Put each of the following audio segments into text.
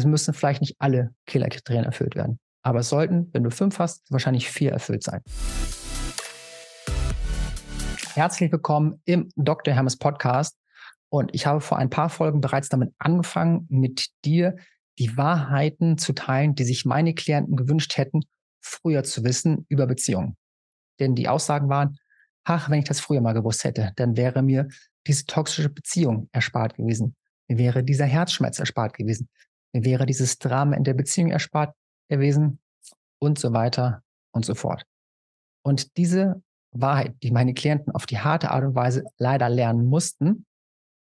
Es müssen vielleicht nicht alle Killerkriterien erfüllt werden. Aber es sollten, wenn du fünf hast, wahrscheinlich vier erfüllt sein. Herzlich willkommen im Dr. Hermes Podcast. Und ich habe vor ein paar Folgen bereits damit angefangen, mit dir die Wahrheiten zu teilen, die sich meine Klienten gewünscht hätten, früher zu wissen über Beziehungen. Denn die Aussagen waren, ach, wenn ich das früher mal gewusst hätte, dann wäre mir diese toxische Beziehung erspart gewesen. Mir wäre dieser Herzschmerz erspart gewesen. Mir wäre dieses Drama in der Beziehung erspart gewesen und so weiter und so fort. Und diese Wahrheit, die meine Klienten auf die harte Art und Weise leider lernen mussten,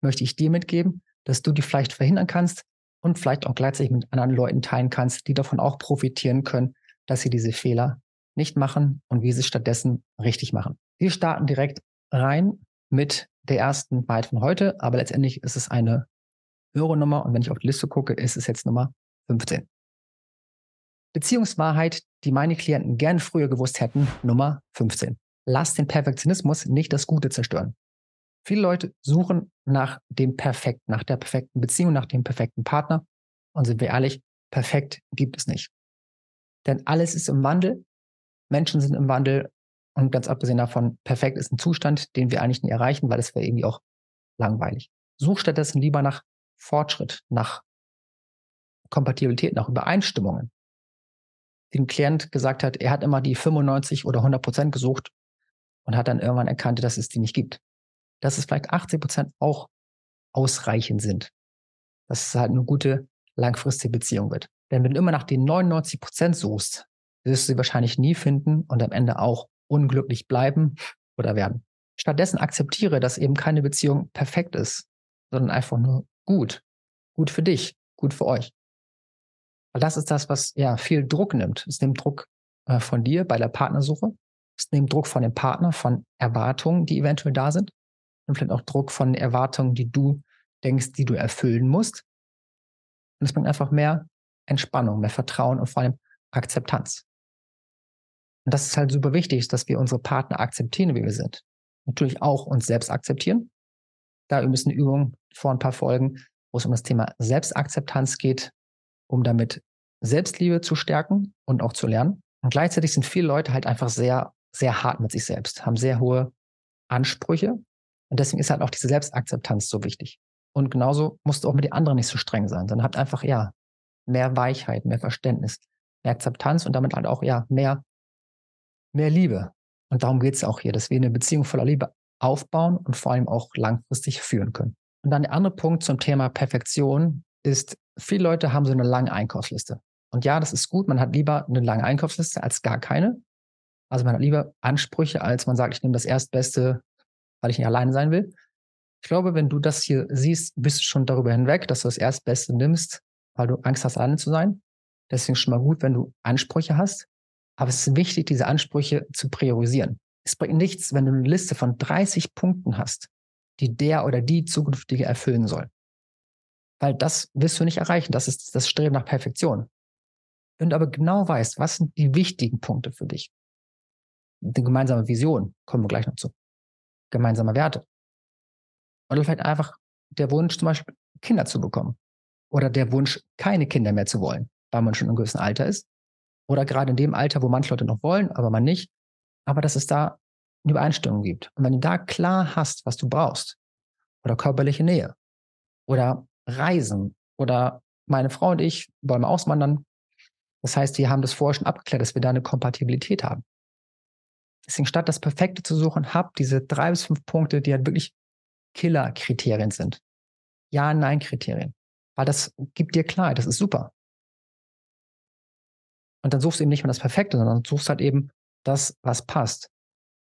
möchte ich dir mitgeben, dass du die vielleicht verhindern kannst und vielleicht auch gleichzeitig mit anderen Leuten teilen kannst, die davon auch profitieren können, dass sie diese Fehler nicht machen und wie sie es stattdessen richtig machen. Wir starten direkt rein mit der ersten Byte von heute, aber letztendlich ist es eine Hörenummer und wenn ich auf die Liste gucke, ist es jetzt Nummer 15. Beziehungswahrheit, die meine Klienten gern früher gewusst hätten, Nummer 15. Lass den Perfektionismus nicht das Gute zerstören. Viele Leute suchen nach dem Perfekten, nach der perfekten Beziehung, nach dem perfekten Partner. Und sind wir ehrlich, perfekt gibt es nicht. Denn alles ist im Wandel. Menschen sind im Wandel. Und ganz abgesehen davon, perfekt ist ein Zustand, den wir eigentlich nie erreichen, weil es wäre irgendwie auch langweilig. Such stattdessen lieber nach Fortschritt, nach Kompatibilität, nach Übereinstimmungen. Den Klient gesagt hat, er hat immer die 95 oder 100 Prozent gesucht und hat dann irgendwann erkannt, dass es die nicht gibt. Dass es vielleicht 80 Prozent auch ausreichend sind. Dass es halt eine gute langfristige Beziehung wird. Denn wenn du immer nach den 99 Prozent suchst, wirst du sie wahrscheinlich nie finden und am Ende auch unglücklich bleiben oder werden. Stattdessen akzeptiere, dass eben keine Beziehung perfekt ist, sondern einfach nur gut. Gut für dich, gut für euch. Weil das ist das, was ja viel Druck nimmt. Es nimmt Druck äh, von dir bei der Partnersuche. Es nimmt Druck von dem Partner, von Erwartungen, die eventuell da sind. Und vielleicht auch Druck von Erwartungen, die du denkst, die du erfüllen musst. Und es bringt einfach mehr Entspannung, mehr Vertrauen und vor allem Akzeptanz. Und das ist halt super wichtig, dass wir unsere Partner akzeptieren, wie wir sind. Natürlich auch uns selbst akzeptieren. Da wir eine Übung vor ein paar Folgen, wo es um das Thema Selbstakzeptanz geht, um damit Selbstliebe zu stärken und auch zu lernen. Und gleichzeitig sind viele Leute halt einfach sehr, sehr hart mit sich selbst, haben sehr hohe Ansprüche. Und deswegen ist halt auch diese Selbstakzeptanz so wichtig. Und genauso musst du auch mit den anderen nicht so streng sein, sondern habt einfach, ja, mehr Weichheit, mehr Verständnis, mehr Akzeptanz und damit halt auch, ja, mehr, mehr Liebe. Und darum geht es auch hier, dass wir eine Beziehung voller Liebe aufbauen und vor allem auch langfristig führen können. Und dann der andere Punkt zum Thema Perfektion ist, viele Leute haben so eine lange Einkaufsliste. Und ja, das ist gut. Man hat lieber eine lange Einkaufsliste als gar keine. Also man hat lieber Ansprüche, als man sagt, ich nehme das Erstbeste, weil ich nicht alleine sein will. Ich glaube, wenn du das hier siehst, bist du schon darüber hinweg, dass du das Erstbeste nimmst, weil du Angst hast, alleine zu sein. Deswegen schon mal gut, wenn du Ansprüche hast. Aber es ist wichtig, diese Ansprüche zu priorisieren. Es bringt nichts, wenn du eine Liste von 30 Punkten hast, die der oder die zukünftige erfüllen soll. Weil das wirst du nicht erreichen. Das ist das Streben nach Perfektion. Wenn du aber genau weißt, was sind die wichtigen Punkte für dich, die gemeinsame Vision, kommen wir gleich noch zu, gemeinsame Werte. Oder vielleicht einfach der Wunsch, zum Beispiel Kinder zu bekommen. Oder der Wunsch, keine Kinder mehr zu wollen, weil man schon in einem gewissen Alter ist. Oder gerade in dem Alter, wo manche Leute noch wollen, aber man nicht. Aber dass es da eine Übereinstimmung gibt. Und wenn du da klar hast, was du brauchst, oder körperliche Nähe, oder Reisen oder meine Frau und ich wollen auswandern. Das heißt, wir haben das vorher schon abgeklärt, dass wir da eine Kompatibilität haben. Deswegen statt das Perfekte zu suchen, hab diese drei bis fünf Punkte, die halt wirklich Killer-Kriterien sind. Ja-Nein-Kriterien. Weil das gibt dir Klarheit, das ist super. Und dann suchst du eben nicht mehr das Perfekte, sondern suchst halt eben das, was passt.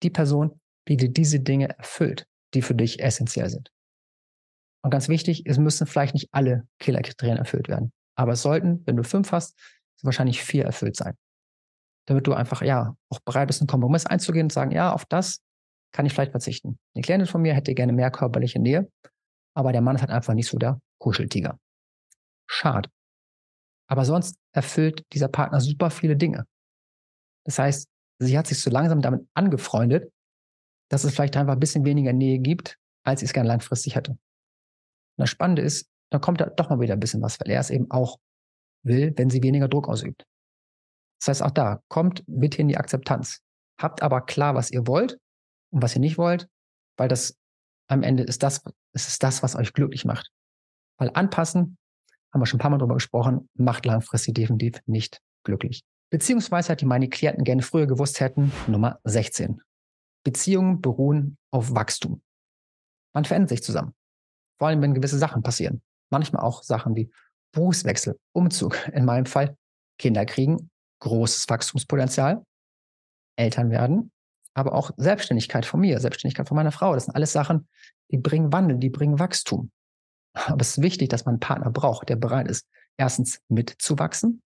Die Person, die dir diese Dinge erfüllt, die für dich essentiell sind. Und ganz wichtig, es müssen vielleicht nicht alle Killerkriterien erfüllt werden. Aber es sollten, wenn du fünf hast, wahrscheinlich vier erfüllt sein. Damit du einfach, ja, auch bereit bist, einen Kompromiss einzugehen und sagen, ja, auf das kann ich vielleicht verzichten. Eine Klientin von mir hätte gerne mehr körperliche Nähe, aber der Mann ist halt einfach nicht so der Kuscheltiger. Schade. Aber sonst erfüllt dieser Partner super viele Dinge. Das heißt, sie hat sich so langsam damit angefreundet, dass es vielleicht einfach ein bisschen weniger Nähe gibt, als sie es gerne langfristig hätte. Und das Spannende ist, dann kommt da doch mal wieder ein bisschen was, weil er ist eben auch will, wenn sie weniger Druck ausübt. Das heißt, auch da kommt bitte in die Akzeptanz. Habt aber klar, was ihr wollt und was ihr nicht wollt, weil das am Ende ist das, es ist das, was euch glücklich macht. Weil anpassen, haben wir schon ein paar Mal drüber gesprochen, macht langfristig definitiv nicht glücklich. Beziehungsweise, die meine Klienten gerne früher gewusst hätten, Nummer 16. Beziehungen beruhen auf Wachstum. Man verändert sich zusammen. Vor allem, wenn gewisse Sachen passieren. Manchmal auch Sachen wie Berufswechsel, Umzug, in meinem Fall Kinder kriegen, großes Wachstumspotenzial, Eltern werden, aber auch Selbstständigkeit von mir, Selbstständigkeit von meiner Frau. Das sind alles Sachen, die bringen Wandel, die bringen Wachstum. Aber es ist wichtig, dass man einen Partner braucht, der bereit ist, erstens mitzuwachsen.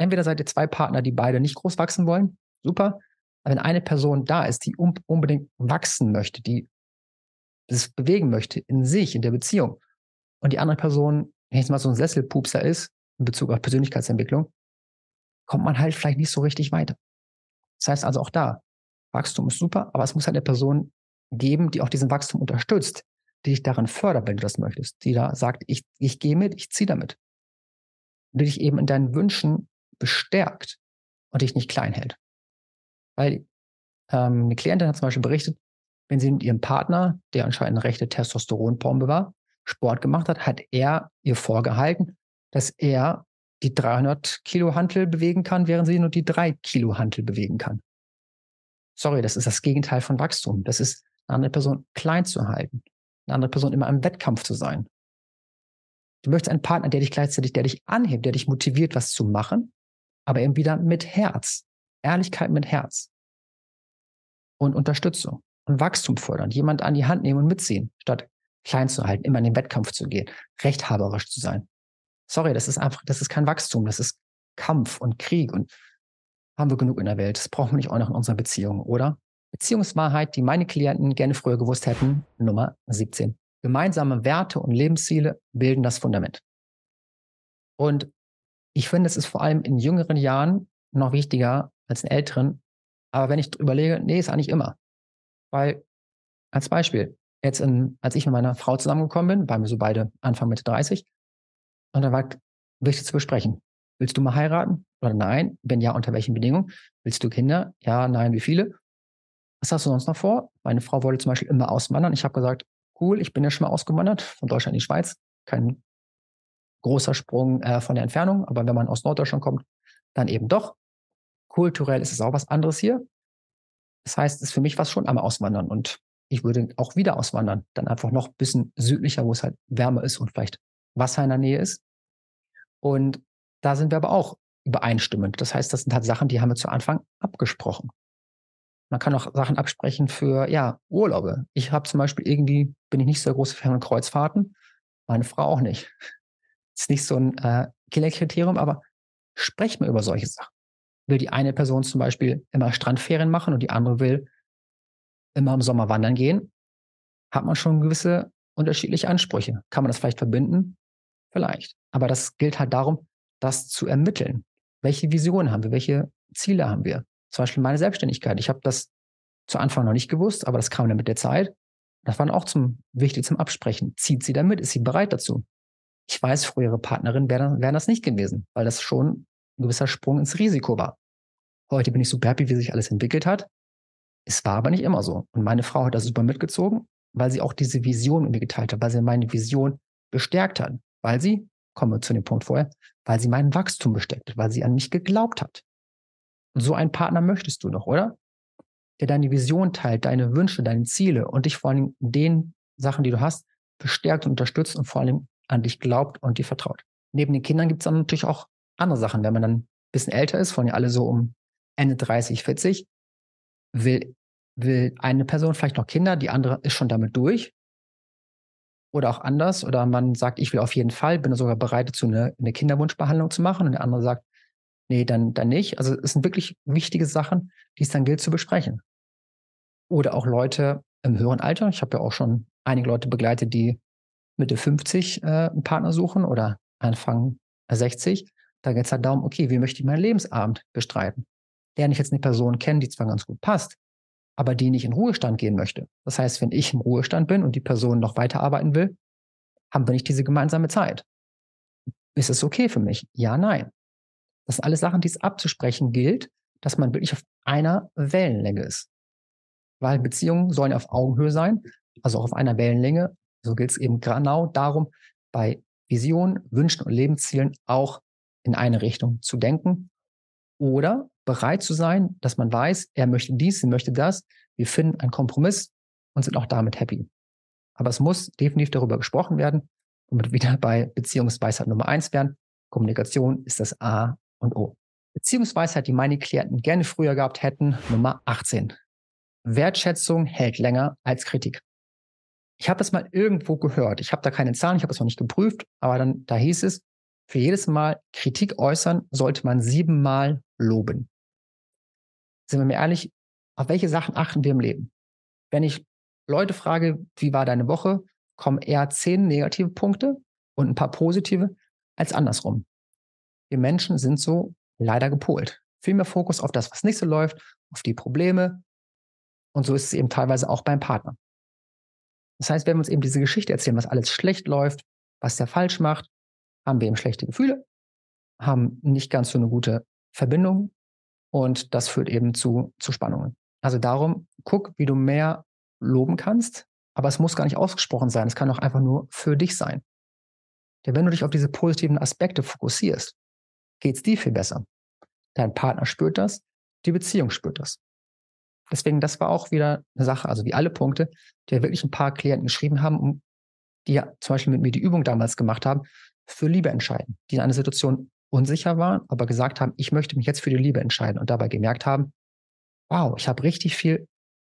Entweder seid ihr zwei Partner, die beide nicht groß wachsen wollen, super. Aber wenn eine Person da ist, die unbedingt wachsen möchte, die es bewegen möchte in sich, in der Beziehung, und die andere Person, wenn jetzt mal so ein Sesselpupser ist, in Bezug auf Persönlichkeitsentwicklung, kommt man halt vielleicht nicht so richtig weiter. Das heißt also auch da, Wachstum ist super, aber es muss halt eine Person geben, die auch diesen Wachstum unterstützt, die dich daran fördert, wenn du das möchtest, die da sagt, ich, ich gehe mit, ich ziehe damit. Die dich eben in deinen Wünschen bestärkt und dich nicht klein hält. Weil ähm, eine Klientin hat zum Beispiel berichtet, wenn sie mit ihrem Partner, der anscheinend eine rechte Testosteronbombe war, Sport gemacht hat, hat er ihr vorgehalten, dass er die 300 Kilo Hantel bewegen kann, während sie nur die 3 Kilo Hantel bewegen kann. Sorry, das ist das Gegenteil von Wachstum. Das ist, eine andere Person klein zu halten, eine andere Person immer im Wettkampf zu sein. Du möchtest einen Partner, der dich gleichzeitig, der dich anhebt, der dich motiviert, was zu machen, aber eben wieder mit Herz. Ehrlichkeit mit Herz. Und Unterstützung und Wachstum fördern. Jemand an die Hand nehmen und mitziehen, statt klein zu halten, immer in den Wettkampf zu gehen, rechthaberisch zu sein. Sorry, das ist einfach, das ist kein Wachstum, das ist Kampf und Krieg und haben wir genug in der Welt. Das brauchen wir nicht auch noch in unserer Beziehung, oder? Beziehungswahrheit, die meine Klienten gerne früher gewusst hätten, Nummer 17. Gemeinsame Werte und Lebensziele bilden das Fundament. Und ich finde, es ist vor allem in jüngeren Jahren noch wichtiger als in älteren. Aber wenn ich überlege, nee, ist eigentlich immer. Weil, als Beispiel, jetzt in, als ich mit meiner Frau zusammengekommen bin, waren wir so beide Anfang Mitte 30. Und da war wichtig zu besprechen. Willst du mal heiraten oder nein? Wenn ja, unter welchen Bedingungen? Willst du Kinder? Ja, nein, wie viele? Was hast du sonst noch vor? Meine Frau wollte zum Beispiel immer auswandern. Ich habe gesagt, cool, ich bin ja schon mal ausgewandert von Deutschland in die Schweiz. Kein großer Sprung äh, von der Entfernung, aber wenn man aus Norddeutschland kommt, dann eben doch. Kulturell ist es auch was anderes hier. Das heißt, es ist für mich was schon am Auswandern und ich würde auch wieder auswandern, dann einfach noch ein bisschen südlicher, wo es halt wärmer ist und vielleicht Wasser in der Nähe ist. Und da sind wir aber auch übereinstimmend. Das heißt, das sind halt Sachen, die haben wir zu Anfang abgesprochen. Man kann auch Sachen absprechen für, ja, Urlaube. Ich habe zum Beispiel irgendwie, bin ich nicht so große Fan von Kreuzfahrten, meine Frau auch nicht. Ist nicht so ein äh, Killerkriterium, aber sprecht mal über solche Sachen. Will die eine Person zum Beispiel immer Strandferien machen und die andere will immer im Sommer wandern gehen, hat man schon gewisse unterschiedliche Ansprüche. Kann man das vielleicht verbinden? Vielleicht. Aber das gilt halt darum, das zu ermitteln. Welche Visionen haben wir? Welche Ziele haben wir? Zum Beispiel meine Selbstständigkeit. Ich habe das zu Anfang noch nicht gewusst, aber das kam dann mit der Zeit. Das war dann auch zum, wichtig zum Absprechen. Zieht sie damit? Ist sie bereit dazu? Ich weiß, frühere Partnerinnen wären, wären das nicht gewesen, weil das schon ein gewisser Sprung ins Risiko war. Heute bin ich super happy, wie sich alles entwickelt hat. Es war aber nicht immer so. Und meine Frau hat das super mitgezogen, weil sie auch diese Vision mit mir geteilt hat, weil sie meine Vision bestärkt hat, weil sie, kommen wir zu dem Punkt vorher, weil sie mein Wachstum bestärkt hat, weil sie an mich geglaubt hat. Und so einen Partner möchtest du doch, oder? Der deine Vision teilt, deine Wünsche, deine Ziele und dich vor allem den Sachen, die du hast, bestärkt und unterstützt und vor allem an dich glaubt und dir vertraut. Neben den Kindern gibt es dann natürlich auch andere Sachen. Wenn man dann ein bisschen älter ist, von ja alle so um Ende 30, 40, will, will eine Person vielleicht noch Kinder, die andere ist schon damit durch. Oder auch anders. Oder man sagt, ich will auf jeden Fall, bin sogar bereit dazu, eine, eine Kinderwunschbehandlung zu machen. Und der andere sagt, nee, dann, dann nicht. Also es sind wirklich wichtige Sachen, die es dann gilt zu besprechen. Oder auch Leute im höheren Alter. Ich habe ja auch schon einige Leute begleitet, die Mitte 50 äh, einen Partner suchen oder Anfang 60. Da geht es halt darum, okay, wie möchte ich meinen Lebensabend bestreiten? lerne ich jetzt eine Person kennen, die zwar ganz gut passt, aber die nicht in Ruhestand gehen möchte. Das heißt, wenn ich im Ruhestand bin und die Person noch weiterarbeiten will, haben wir nicht diese gemeinsame Zeit. Ist es okay für mich? Ja, nein. Das sind alles Sachen, die es abzusprechen gilt, dass man wirklich auf einer Wellenlänge ist. Weil Beziehungen sollen auf Augenhöhe sein, also auch auf einer Wellenlänge. So gilt es eben genau darum, bei Visionen, Wünschen und Lebenszielen auch in eine Richtung zu denken oder bereit zu sein, dass man weiß, er möchte dies, sie möchte das, wir finden einen Kompromiss und sind auch damit happy. Aber es muss definitiv darüber gesprochen werden, wir wieder bei Beziehungsweisheit Nummer eins wären. Kommunikation ist das A und O. Beziehungsweisheit, die meine Klienten gerne früher gehabt hätten, Nummer 18. Wertschätzung hält länger als Kritik. Ich habe das mal irgendwo gehört. Ich habe da keine Zahlen, ich habe es noch nicht geprüft, aber dann da hieß es, für jedes Mal Kritik äußern sollte man siebenmal loben. Sind wir mir ehrlich, auf welche Sachen achten wir im Leben? Wenn ich Leute frage, wie war deine Woche, kommen eher zehn negative Punkte und ein paar positive als andersrum. Wir Menschen sind so leider gepolt. Viel mehr Fokus auf das, was nicht so läuft, auf die Probleme. Und so ist es eben teilweise auch beim Partner. Das heißt, wenn wir uns eben diese Geschichte erzählen, was alles schlecht läuft, was der falsch macht, haben wir eben schlechte Gefühle, haben nicht ganz so eine gute Verbindung und das führt eben zu, zu Spannungen. Also darum, guck, wie du mehr loben kannst, aber es muss gar nicht ausgesprochen sein. Es kann auch einfach nur für dich sein. Denn wenn du dich auf diese positiven Aspekte fokussierst, geht es dir viel besser. Dein Partner spürt das, die Beziehung spürt das. Deswegen, das war auch wieder eine Sache, also wie alle Punkte, die wirklich ein paar Klienten geschrieben haben, die ja zum Beispiel mit mir die Übung damals gemacht haben, für Liebe entscheiden, die in einer Situation unsicher waren, aber gesagt haben, ich möchte mich jetzt für die Liebe entscheiden und dabei gemerkt haben, wow, ich habe richtig viel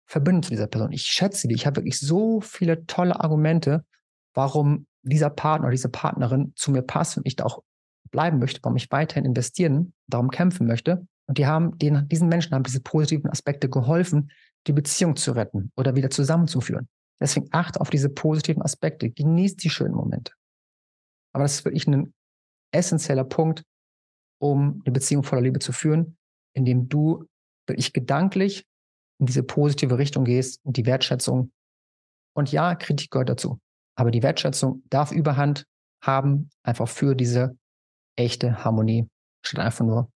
Verbindung zu dieser Person. Ich schätze die. Ich habe wirklich so viele tolle Argumente, warum dieser Partner oder diese Partnerin zu mir passt und ich da auch bleiben möchte, warum ich weiterhin investieren, darum kämpfen möchte. Und die haben, den, diesen Menschen haben diese positiven Aspekte geholfen, die Beziehung zu retten oder wieder zusammenzuführen. Deswegen achte auf diese positiven Aspekte, genießt die schönen Momente. Aber das ist wirklich ein essentieller Punkt, um eine Beziehung voller Liebe zu führen, indem du wirklich gedanklich in diese positive Richtung gehst und die Wertschätzung. Und ja, Kritik gehört dazu. Aber die Wertschätzung darf Überhand haben, einfach für diese echte Harmonie, statt einfach nur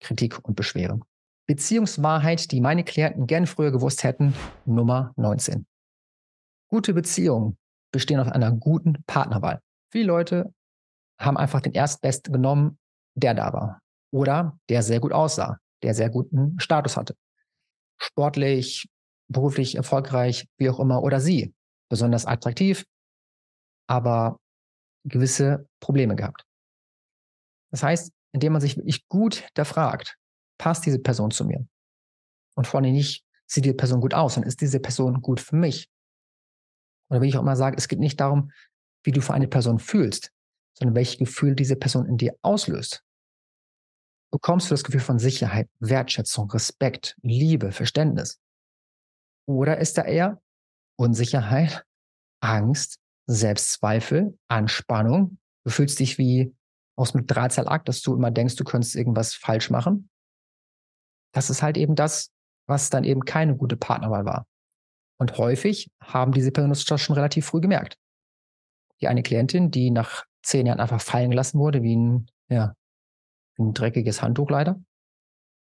Kritik und Beschweren. Beziehungswahrheit, die meine Klienten gern früher gewusst hätten, Nummer 19. Gute Beziehungen bestehen auf einer guten Partnerwahl. Viele Leute haben einfach den Erstbesten genommen, der da war. Oder der sehr gut aussah, der sehr guten Status hatte. Sportlich, beruflich erfolgreich, wie auch immer. Oder sie, besonders attraktiv, aber gewisse Probleme gehabt. Das heißt, indem man sich wirklich gut hinterfragt, passt diese Person zu mir? Und vor allem nicht, sieht die Person gut aus und ist diese Person gut für mich? Oder wie ich auch immer sage, es geht nicht darum, wie du für eine Person fühlst, sondern welches Gefühl diese Person in dir auslöst. Bekommst du das Gefühl von Sicherheit, Wertschätzung, Respekt, Liebe, Verständnis? Oder ist da eher Unsicherheit, Angst, Selbstzweifel, Anspannung? Du fühlst dich wie aus einem Drahtseilakt, dass du immer denkst, du könntest irgendwas falsch machen. Das ist halt eben das, was dann eben keine gute Partnerwahl war. Und häufig haben diese Personen das schon relativ früh gemerkt. Die eine Klientin, die nach zehn Jahren einfach fallen gelassen wurde, wie ein, ja, ein dreckiges Handtuch leider,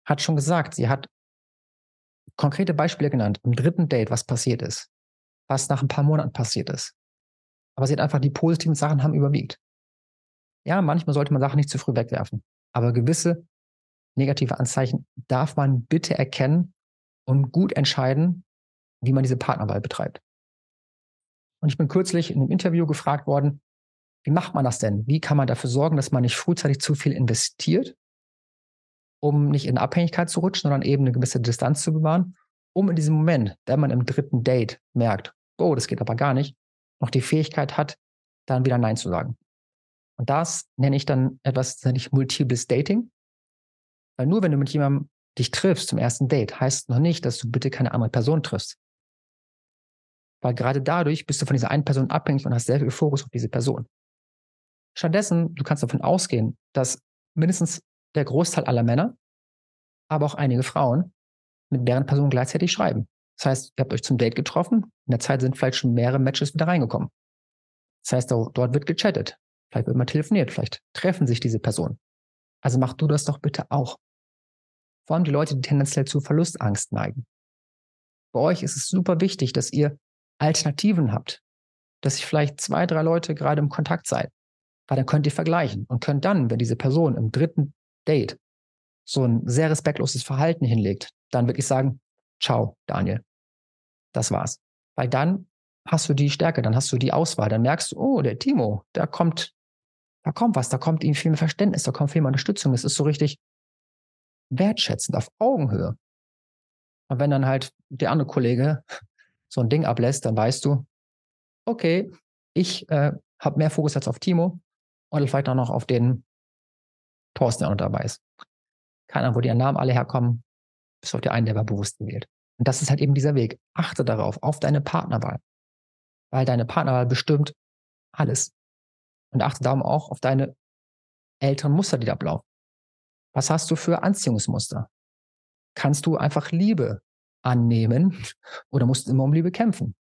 hat schon gesagt, sie hat konkrete Beispiele genannt, im dritten Date, was passiert ist, was nach ein paar Monaten passiert ist. Aber sie hat einfach die positiven Sachen haben überwiegt. Ja, manchmal sollte man Sachen nicht zu früh wegwerfen, aber gewisse negative Anzeichen darf man bitte erkennen und gut entscheiden, wie man diese Partnerwahl betreibt. Und ich bin kürzlich in einem Interview gefragt worden, wie macht man das denn? Wie kann man dafür sorgen, dass man nicht frühzeitig zu viel investiert, um nicht in Abhängigkeit zu rutschen, sondern eben eine gewisse Distanz zu bewahren, um in diesem Moment, wenn man im dritten Date merkt, oh, das geht aber gar nicht, noch die Fähigkeit hat, dann wieder Nein zu sagen. Und das nenne ich dann etwas, das nenne ich multiples Dating. Weil nur wenn du mit jemandem dich triffst zum ersten Date, heißt noch nicht, dass du bitte keine andere Person triffst. Weil gerade dadurch bist du von dieser einen Person abhängig und hast sehr viel Fokus auf diese Person. Stattdessen, du kannst davon ausgehen, dass mindestens der Großteil aller Männer, aber auch einige Frauen mit mehreren Personen gleichzeitig schreiben. Das heißt, ihr habt euch zum Date getroffen, in der Zeit sind vielleicht schon mehrere Matches wieder reingekommen. Das heißt, dort wird gechattet. Vielleicht wird mal telefoniert, vielleicht treffen sich diese Personen. Also mach du das doch bitte auch. Vor allem die Leute, die tendenziell zu Verlustangst neigen. Bei euch ist es super wichtig, dass ihr Alternativen habt, dass ihr vielleicht zwei, drei Leute gerade im Kontakt seid. Weil dann könnt ihr vergleichen und könnt dann, wenn diese Person im dritten Date so ein sehr respektloses Verhalten hinlegt, dann wirklich sagen, ciao, Daniel. Das war's. Weil dann hast du die Stärke, dann hast du die Auswahl, dann merkst du, oh, der Timo, da kommt, da kommt was, da kommt ihm viel mehr Verständnis, da kommt viel mehr Unterstützung. Es ist so richtig wertschätzend, auf Augenhöhe. Und wenn dann halt der andere Kollege so ein Ding ablässt, dann weißt du, okay, ich äh, habe mehr Fokus jetzt auf Timo und vielleicht auch noch auf den Thorsten, der noch dabei ist. Keine Ahnung, wo die Namen alle herkommen, bis auf die einen, der war bewusst gewählt. Und das ist halt eben dieser Weg. Achte darauf, auf deine Partnerwahl. Weil deine Partnerwahl bestimmt alles. Und achte darum auch auf deine älteren Muster, die da ablaufen. Was hast du für Anziehungsmuster? Kannst du einfach Liebe annehmen oder musst du immer um Liebe kämpfen?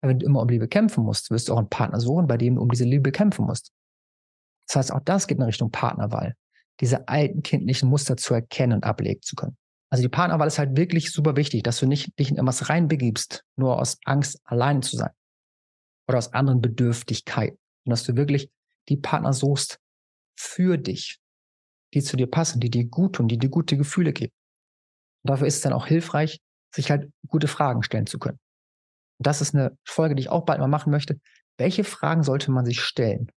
Wenn du immer um Liebe kämpfen musst, wirst du auch einen Partner suchen, bei dem du um diese Liebe kämpfen musst. Das heißt, auch das geht in Richtung Partnerwahl. Diese alten kindlichen Muster zu erkennen und ablegen zu können. Also die Partnerwahl ist halt wirklich super wichtig, dass du nicht dich in irgendwas reinbegibst, nur aus Angst, allein zu sein. Oder aus anderen Bedürftigkeiten. Und dass du wirklich die Partner suchst für dich, die zu dir passen, die dir gut tun, die dir gute Gefühle geben. Und dafür ist es dann auch hilfreich, sich halt gute Fragen stellen zu können. Und das ist eine Folge, die ich auch bald mal machen möchte. Welche Fragen sollte man sich stellen?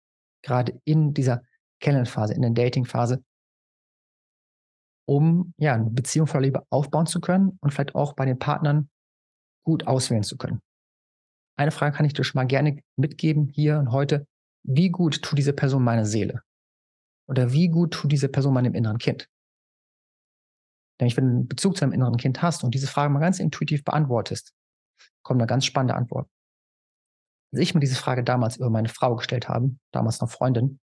Gerade in dieser Kennenphase, in der Datingphase, um ja eine Beziehung voller Liebe aufbauen zu können und vielleicht auch bei den Partnern gut auswählen zu können. Eine Frage kann ich dir schon mal gerne mitgeben hier und heute. Wie gut tut diese Person meine Seele? Oder wie gut tut diese Person meinem inneren Kind? Nämlich, wenn du einen Bezug zu deinem inneren Kind hast und diese Frage mal ganz intuitiv beantwortest, kommt eine ganz spannende Antwort. Als ich mir diese Frage damals über meine Frau gestellt habe, damals noch Freundin,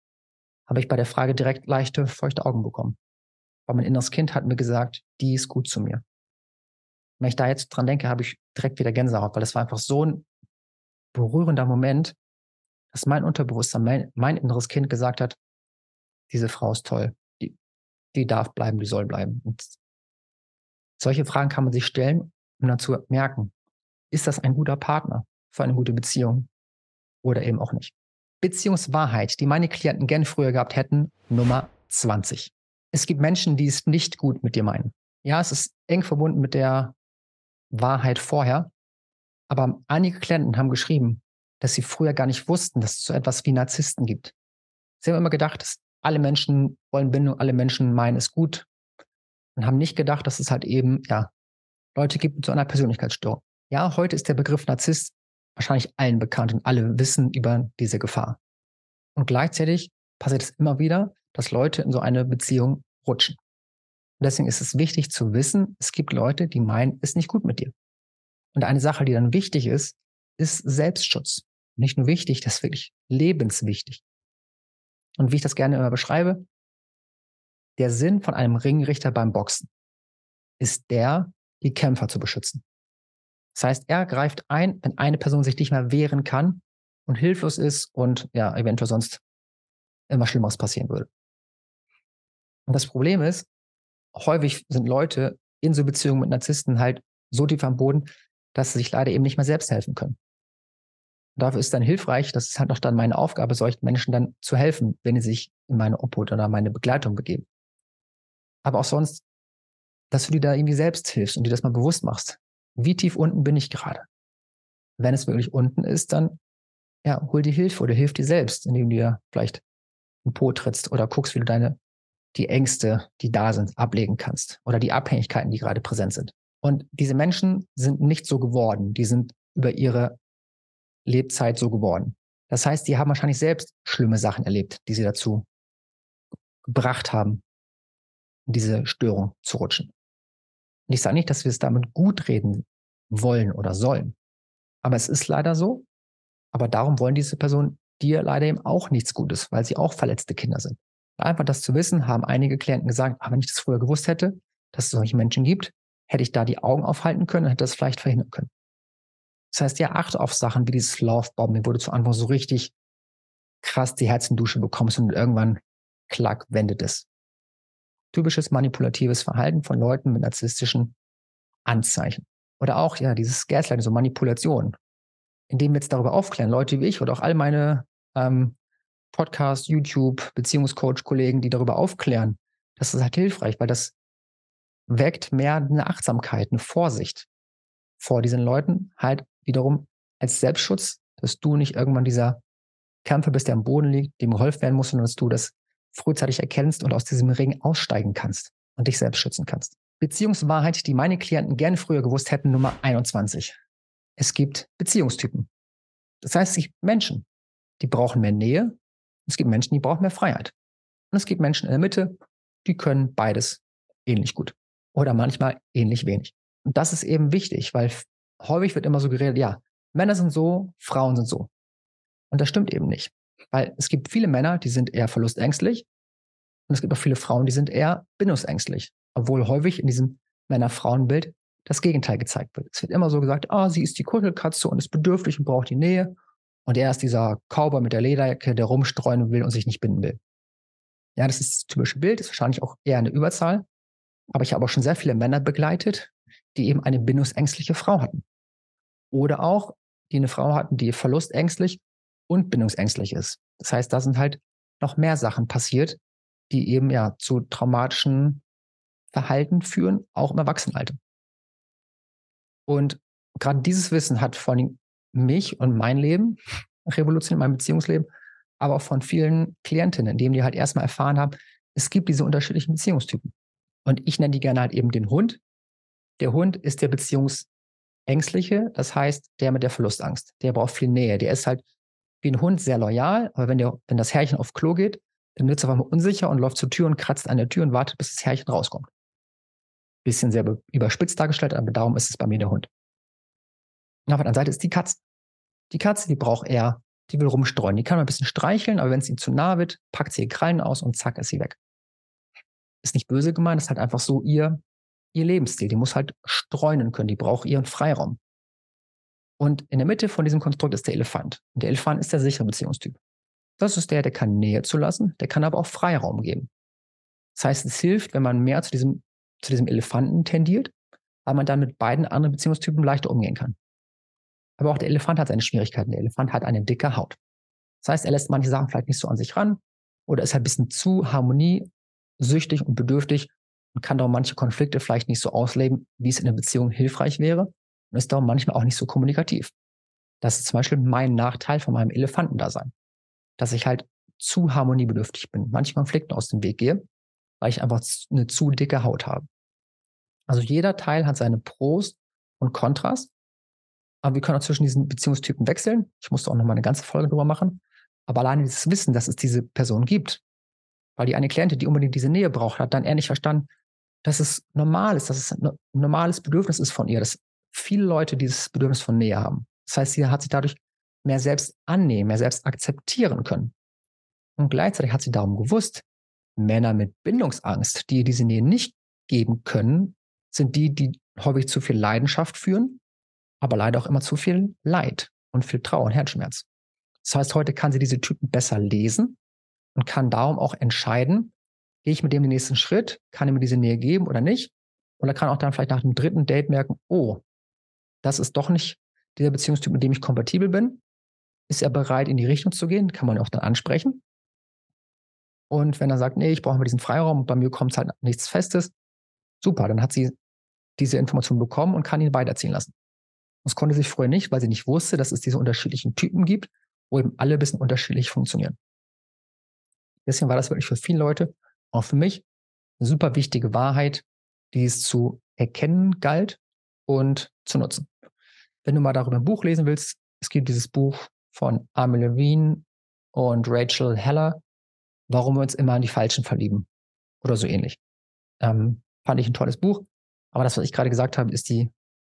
habe ich bei der Frage direkt leichte, feuchte Augen bekommen. Weil mein inneres Kind hat mir gesagt, die ist gut zu mir. Wenn ich da jetzt dran denke, habe ich direkt wieder Gänsehaut, weil das war einfach so ein berührender Moment, dass mein Unterbewusstsein, mein, mein inneres Kind gesagt hat, diese Frau ist toll, die, die darf bleiben, die soll bleiben. Und solche Fragen kann man sich stellen, um dann zu merken, ist das ein guter Partner für eine gute Beziehung oder eben auch nicht. Beziehungswahrheit, die meine Klienten gern früher gehabt hätten, Nummer 20 es gibt Menschen, die es nicht gut mit dir meinen. Ja, es ist eng verbunden mit der Wahrheit vorher. Aber einige Klienten haben geschrieben, dass sie früher gar nicht wussten, dass es so etwas wie Narzissten gibt. Sie haben immer gedacht, dass alle Menschen wollen Bindung, alle Menschen meinen es gut und haben nicht gedacht, dass es halt eben, ja, Leute gibt mit so einer Persönlichkeitsstörung. Ja, heute ist der Begriff Narzisst wahrscheinlich allen bekannt und alle wissen über diese Gefahr. Und gleichzeitig passiert es immer wieder, dass Leute in so eine Beziehung rutschen. Und deswegen ist es wichtig zu wissen, es gibt Leute, die meinen, es nicht gut mit dir. Und eine Sache, die dann wichtig ist, ist Selbstschutz. Nicht nur wichtig, das ist wirklich lebenswichtig. Und wie ich das gerne immer beschreibe, der Sinn von einem Ringrichter beim Boxen ist der, die Kämpfer zu beschützen. Das heißt, er greift ein, wenn eine Person sich nicht mehr wehren kann und hilflos ist und ja, eventuell sonst immer Schlimmeres passieren würde. Und das Problem ist, häufig sind Leute in so Beziehungen mit Narzissten halt so tief am Boden, dass sie sich leider eben nicht mehr selbst helfen können. Dafür ist dann hilfreich, das ist halt auch dann meine Aufgabe, solchen Menschen dann zu helfen, wenn sie sich in meine Obhut oder meine Begleitung begeben. Aber auch sonst, dass du dir da irgendwie selbst hilfst und dir das mal bewusst machst. Wie tief unten bin ich gerade? Wenn es wirklich unten ist, dann ja, hol dir Hilfe oder hilf dir selbst, indem du dir vielleicht einen Po trittst oder guckst, wie du deine die Ängste, die da sind, ablegen kannst oder die Abhängigkeiten, die gerade präsent sind. Und diese Menschen sind nicht so geworden. Die sind über ihre Lebzeit so geworden. Das heißt, die haben wahrscheinlich selbst schlimme Sachen erlebt, die sie dazu gebracht haben, in diese Störung zu rutschen. Und ich sage nicht, dass wir es damit gut reden wollen oder sollen. Aber es ist leider so. Aber darum wollen diese Personen dir leider eben auch nichts Gutes, weil sie auch verletzte Kinder sind. Einfach das zu wissen, haben einige Klienten gesagt, ah, wenn ich das früher gewusst hätte, dass es solche Menschen gibt, hätte ich da die Augen aufhalten können und hätte das vielleicht verhindern können. Das heißt, ja, achte auf Sachen wie dieses Love-Bombing, wo du zu Anfang so richtig krass die Herzendusche bekommst und irgendwann klack wendet es. Typisches manipulatives Verhalten von Leuten mit narzisstischen Anzeichen. Oder auch, ja, dieses Gaslighting, so Manipulation. Indem wir jetzt darüber aufklären, Leute wie ich oder auch all meine ähm, Podcast, YouTube, Beziehungscoach-Kollegen, die darüber aufklären, das ist halt hilfreich, weil das weckt mehr eine Achtsamkeit, eine Vorsicht vor diesen Leuten, halt wiederum als Selbstschutz, dass du nicht irgendwann dieser Kämpfer bist, der am Boden liegt, dem geholfen werden muss, sondern dass du das frühzeitig erkennst und aus diesem Ring aussteigen kannst und dich selbst schützen kannst. Beziehungswahrheit, die meine Klienten gerne früher gewusst hätten, Nummer 21. Es gibt Beziehungstypen. Das heißt, es gibt Menschen, die brauchen mehr Nähe. Es gibt Menschen, die brauchen mehr Freiheit. Und es gibt Menschen in der Mitte, die können beides ähnlich gut. Oder manchmal ähnlich wenig. Und das ist eben wichtig, weil häufig wird immer so geredet, ja, Männer sind so, Frauen sind so. Und das stimmt eben nicht. Weil es gibt viele Männer, die sind eher verlustängstlich. Und es gibt auch viele Frauen, die sind eher bindungsängstlich. Obwohl häufig in diesem Männer-Frauen-Bild das Gegenteil gezeigt wird. Es wird immer so gesagt, ah, sie ist die Kuschelkatze und ist bedürftig und braucht die Nähe. Und er ist dieser Cowboy mit der Lederjacke, der rumstreuen will und sich nicht binden will. Ja, das ist das typische Bild, ist wahrscheinlich auch eher eine Überzahl. Aber ich habe auch schon sehr viele Männer begleitet, die eben eine bindungsängstliche Frau hatten. Oder auch, die eine Frau hatten, die verlustängstlich und bindungsängstlich ist. Das heißt, da sind halt noch mehr Sachen passiert, die eben ja zu traumatischen Verhalten führen, auch im Erwachsenenalter. Und gerade dieses Wissen hat vor allem mich und mein Leben revolutioniert, mein Beziehungsleben, aber auch von vielen Klientinnen, indem die halt erstmal erfahren haben, es gibt diese unterschiedlichen Beziehungstypen. Und ich nenne die gerne halt eben den Hund. Der Hund ist der Beziehungsängstliche, das heißt der mit der Verlustangst. Der braucht viel Nähe. Der ist halt wie ein Hund sehr loyal, aber wenn, der, wenn das Herrchen auf Klo geht, dann wird es auf einmal unsicher und läuft zur Tür und kratzt an der Tür und wartet, bis das Herrchen rauskommt. Bisschen sehr überspitzt dargestellt, aber darum ist es bei mir der Hund. Und auf der anderen Seite ist die Katze. Die Katze, die braucht eher, die will rumstreuen. Die kann mal ein bisschen streicheln, aber wenn es ihm zu nah wird, packt sie ihr Krallen aus und zack ist sie weg. Ist nicht böse gemeint, ist halt einfach so ihr, ihr Lebensstil. Die muss halt streunen können, die braucht ihren Freiraum. Und in der Mitte von diesem Konstrukt ist der Elefant. Und der Elefant ist der sichere Beziehungstyp. Das ist der, der kann Nähe zulassen, der kann aber auch Freiraum geben. Das heißt, es hilft, wenn man mehr zu diesem, zu diesem Elefanten tendiert, weil man dann mit beiden anderen Beziehungstypen leichter umgehen kann. Aber auch der Elefant hat seine Schwierigkeiten. Der Elefant hat eine dicke Haut. Das heißt, er lässt manche Sachen vielleicht nicht so an sich ran oder ist halt ein bisschen zu harmoniesüchtig und bedürftig und kann darum manche Konflikte vielleicht nicht so ausleben, wie es in der Beziehung hilfreich wäre und ist darum manchmal auch nicht so kommunikativ. Das ist zum Beispiel mein Nachteil von meinem Elefantendasein, dass ich halt zu harmoniebedürftig bin, manche Konflikte aus dem Weg gehe, weil ich einfach eine zu dicke Haut habe. Also jeder Teil hat seine Pros und Kontras, aber wir können auch zwischen diesen Beziehungstypen wechseln. Ich musste auch noch mal eine ganze Folge drüber machen. Aber alleine dieses Wissen, dass es diese Person gibt, weil die eine Klientin, die unbedingt diese Nähe braucht, hat dann eher nicht verstanden, dass es normal ist, dass es ein normales Bedürfnis ist von ihr, dass viele Leute dieses Bedürfnis von Nähe haben. Das heißt, sie hat sich dadurch mehr selbst annehmen, mehr selbst akzeptieren können. Und gleichzeitig hat sie darum gewusst, Männer mit Bindungsangst, die ihr diese Nähe nicht geben können, sind die, die häufig zu viel Leidenschaft führen, aber leider auch immer zu viel Leid und viel Trauer und Herzschmerz. Das heißt, heute kann sie diese Typen besser lesen und kann darum auch entscheiden, gehe ich mit dem den nächsten Schritt, kann er mir diese Nähe geben oder nicht? Oder kann auch dann vielleicht nach dem dritten Date merken, oh, das ist doch nicht dieser Beziehungstyp, mit dem ich kompatibel bin. Ist er bereit, in die Richtung zu gehen? Kann man auch dann ansprechen. Und wenn er sagt, nee, ich brauche mal diesen Freiraum, bei mir kommt halt nichts Festes, super, dann hat sie diese Information bekommen und kann ihn weiterziehen lassen. Das konnte sie früher nicht, weil sie nicht wusste, dass es diese unterschiedlichen Typen gibt, wo eben alle ein bisschen unterschiedlich funktionieren. Deswegen war das wirklich für viele Leute, auch für mich, eine super wichtige Wahrheit, die es zu erkennen galt und zu nutzen. Wenn du mal darüber ein Buch lesen willst, es gibt dieses Buch von Armin Levine und Rachel Heller, Warum wir uns immer an die Falschen verlieben oder so ähnlich. Ähm, fand ich ein tolles Buch. Aber das, was ich gerade gesagt habe, ist die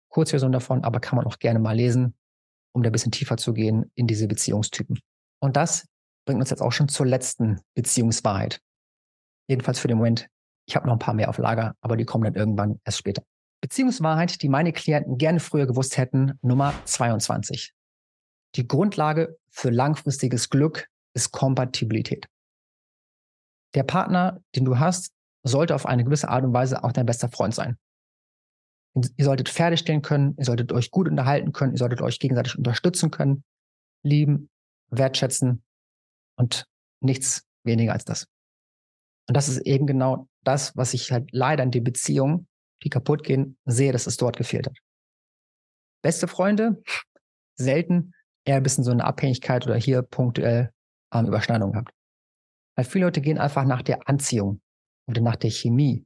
Kurzversion davon, aber kann man auch gerne mal lesen, um da ein bisschen tiefer zu gehen in diese Beziehungstypen. Und das bringt uns jetzt auch schon zur letzten Beziehungswahrheit. Jedenfalls für den Moment. Ich habe noch ein paar mehr auf Lager, aber die kommen dann irgendwann erst später. Beziehungswahrheit, die meine Klienten gerne früher gewusst hätten, Nummer 22. Die Grundlage für langfristiges Glück ist Kompatibilität. Der Partner, den du hast, sollte auf eine gewisse Art und Weise auch dein bester Freund sein. Ihr solltet fertigstellen können, ihr solltet euch gut unterhalten können, ihr solltet euch gegenseitig unterstützen können, lieben, wertschätzen und nichts weniger als das. Und das ist eben genau das, was ich halt leider in den Beziehungen, die kaputt gehen, sehe, dass es dort gefehlt hat. Beste Freunde, selten, eher ein bisschen so eine Abhängigkeit oder hier punktuell ähm, Überschneidung gehabt. Weil viele Leute gehen einfach nach der Anziehung oder nach der Chemie.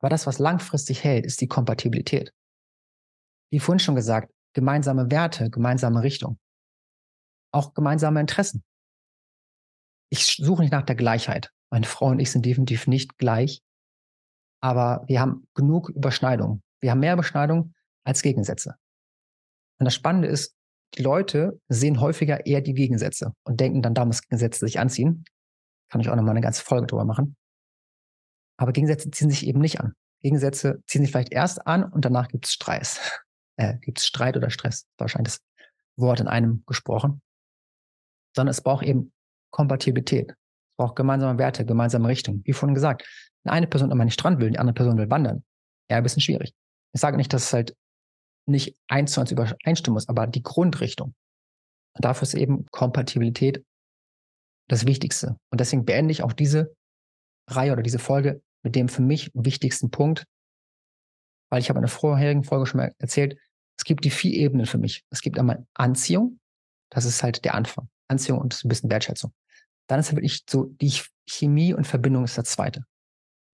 Aber das, was langfristig hält, ist die Kompatibilität. Wie vorhin schon gesagt, gemeinsame Werte, gemeinsame Richtung. Auch gemeinsame Interessen. Ich suche nicht nach der Gleichheit. Meine Frau und ich sind definitiv nicht gleich. Aber wir haben genug Überschneidung. Wir haben mehr Überschneidung als Gegensätze. Und das Spannende ist, die Leute sehen häufiger eher die Gegensätze und denken dann, da muss Gegensätze sich anziehen. Kann ich auch nochmal eine ganze Folge drüber machen. Aber Gegensätze ziehen sich eben nicht an. Gegensätze ziehen sich vielleicht erst an und danach gibt es Streit. Äh, gibt es Streit oder Stress? Wahrscheinlich das Wort in einem gesprochen. Sondern es braucht eben Kompatibilität. Braucht gemeinsame Werte, gemeinsame Richtung. Wie vorhin gesagt, wenn eine Person an meinen Strand will, die andere Person will wandern, ja, ein bisschen schwierig. Ich sage nicht, dass es halt nicht eins zu eins übereinstimmen muss, aber die Grundrichtung. Und dafür ist eben Kompatibilität das Wichtigste. Und deswegen beende ich auch diese Reihe oder diese Folge mit dem für mich wichtigsten Punkt, weil ich habe in der vorherigen Folge schon mal erzählt, es gibt die vier Ebenen für mich. Es gibt einmal Anziehung, das ist halt der Anfang. Anziehung und ein bisschen Wertschätzung. Dann ist wirklich so die Chemie und Verbindung ist das zweite.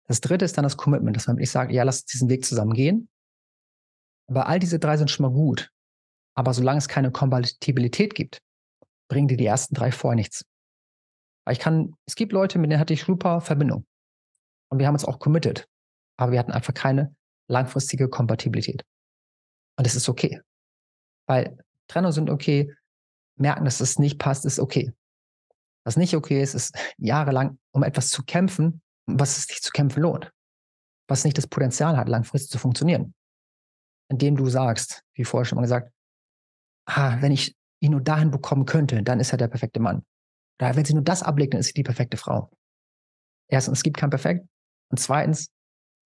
Das dritte ist dann das Commitment, dass man wirklich sagt, ja, lass diesen Weg zusammen gehen. Aber all diese drei sind schon mal gut. Aber solange es keine Kompatibilität gibt, bringen dir die ersten drei vorher nichts. Weil ich kann, es gibt Leute, mit denen hatte ich super Verbindung. Und wir haben uns auch committed. Aber wir hatten einfach keine langfristige Kompatibilität. Und das ist okay. Weil Trennung sind okay, merken, dass es nicht passt, ist okay. Was nicht okay ist, ist jahrelang um etwas zu kämpfen, was es nicht zu kämpfen lohnt. Was nicht das Potenzial hat, langfristig zu funktionieren indem du sagst, wie vorher schon mal gesagt, ah, wenn ich ihn nur dahin bekommen könnte, dann ist er der perfekte Mann. Oder wenn sie nur das ablegt, dann ist sie die perfekte Frau. Erstens, es gibt kein Perfekt. Und zweitens,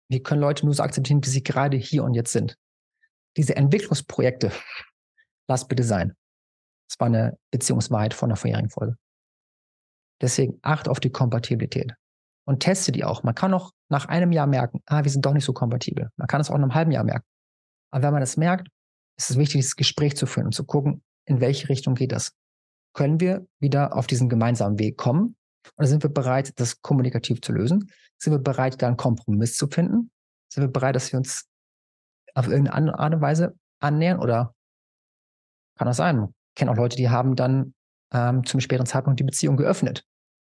wir können Leute nur so akzeptieren, wie sie gerade hier und jetzt sind. Diese Entwicklungsprojekte, lass bitte sein. Das war eine Beziehungswahrheit von der vorherigen Folge. Deswegen acht auf die Kompatibilität und teste die auch. Man kann auch nach einem Jahr merken, ah, wir sind doch nicht so kompatibel. Man kann es auch nach einem halben Jahr merken. Aber wenn man das merkt, ist es wichtig, das Gespräch zu führen und zu gucken, in welche Richtung geht das. Können wir wieder auf diesen gemeinsamen Weg kommen? Oder sind wir bereit, das kommunikativ zu lösen? Sind wir bereit, da einen Kompromiss zu finden? Sind wir bereit, dass wir uns auf irgendeine Art und Weise annähern? Oder kann das sein? Ich kenne auch Leute, die haben dann ähm, zum späteren Zeitpunkt die Beziehung geöffnet.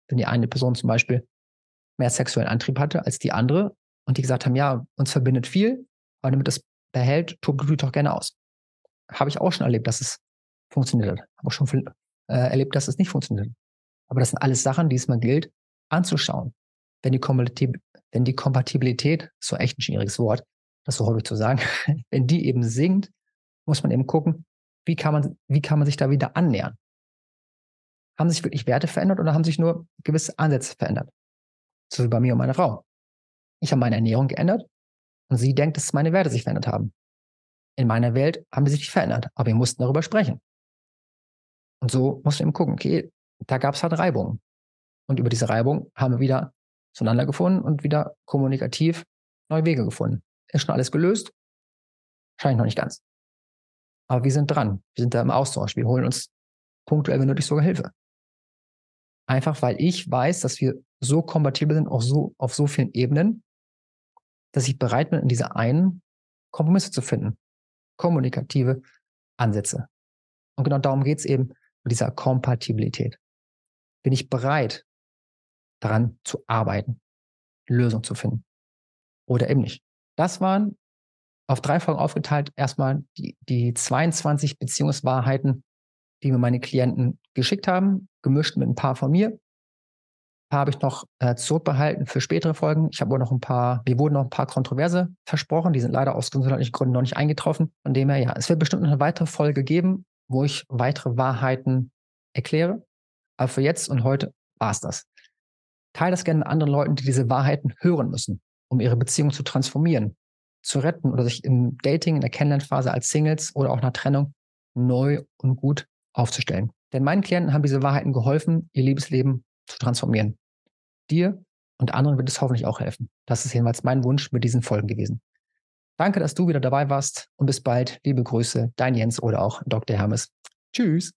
Wenn die eine Person zum Beispiel mehr sexuellen Antrieb hatte als die andere und die gesagt haben, ja, uns verbindet viel, aber damit das behält, probiert doch gerne aus. Habe ich auch schon erlebt, dass es funktioniert hat. Habe auch schon viel, äh, erlebt, dass es nicht funktioniert. Aber das sind alles Sachen, die es mal gilt, anzuschauen. Wenn die, wenn die Kompatibilität, so echt ein schwieriges Wort, das so häufig zu sagen, wenn die eben sinkt, muss man eben gucken, wie kann man, wie kann man sich da wieder annähern? Haben sich wirklich Werte verändert oder haben sich nur gewisse Ansätze verändert? So wie bei mir und meiner Frau. Ich habe meine Ernährung geändert und sie denkt, dass meine Werte sich verändert haben. In meiner Welt haben die sich nicht verändert, aber wir mussten darüber sprechen. Und so mussten wir eben gucken, okay, da gab es halt Reibung. Und über diese Reibung haben wir wieder zueinander gefunden und wieder kommunikativ neue Wege gefunden. Ist schon alles gelöst? Wahrscheinlich noch nicht ganz. Aber wir sind dran. Wir sind da im Austausch. Wir holen uns punktuell, wenn nötig, sogar Hilfe. Einfach weil ich weiß, dass wir so kompatibel sind, auch so auf so vielen Ebenen, dass ich bereit bin, in dieser einen Kompromisse zu finden. Kommunikative Ansätze. Und genau darum geht es eben mit dieser Kompatibilität. Bin ich bereit, daran zu arbeiten, Lösungen zu finden? Oder eben nicht. Das waren auf drei Folgen aufgeteilt erstmal die, die 22 Beziehungswahrheiten, die mir meine Klienten geschickt haben, gemischt mit ein paar von mir habe ich noch äh, zurückbehalten für spätere Folgen. Ich habe auch noch ein paar, mir wurden noch ein paar Kontroverse versprochen, die sind leider aus gesundheitlichen Gründen noch nicht eingetroffen. Von dem her, ja, es wird bestimmt eine weitere Folge geben, wo ich weitere Wahrheiten erkläre. Aber für jetzt und heute war es das. Teile das gerne mit anderen Leuten, die diese Wahrheiten hören müssen, um ihre Beziehung zu transformieren, zu retten oder sich im Dating, in der Kennenlernphase als Singles oder auch nach Trennung neu und gut aufzustellen. Denn meinen Klienten haben diese Wahrheiten geholfen, ihr Liebesleben zu transformieren. Dir und anderen wird es hoffentlich auch helfen. Das ist jedenfalls mein Wunsch mit diesen Folgen gewesen. Danke, dass du wieder dabei warst und bis bald. Liebe Grüße, dein Jens oder auch Dr. Hermes. Tschüss.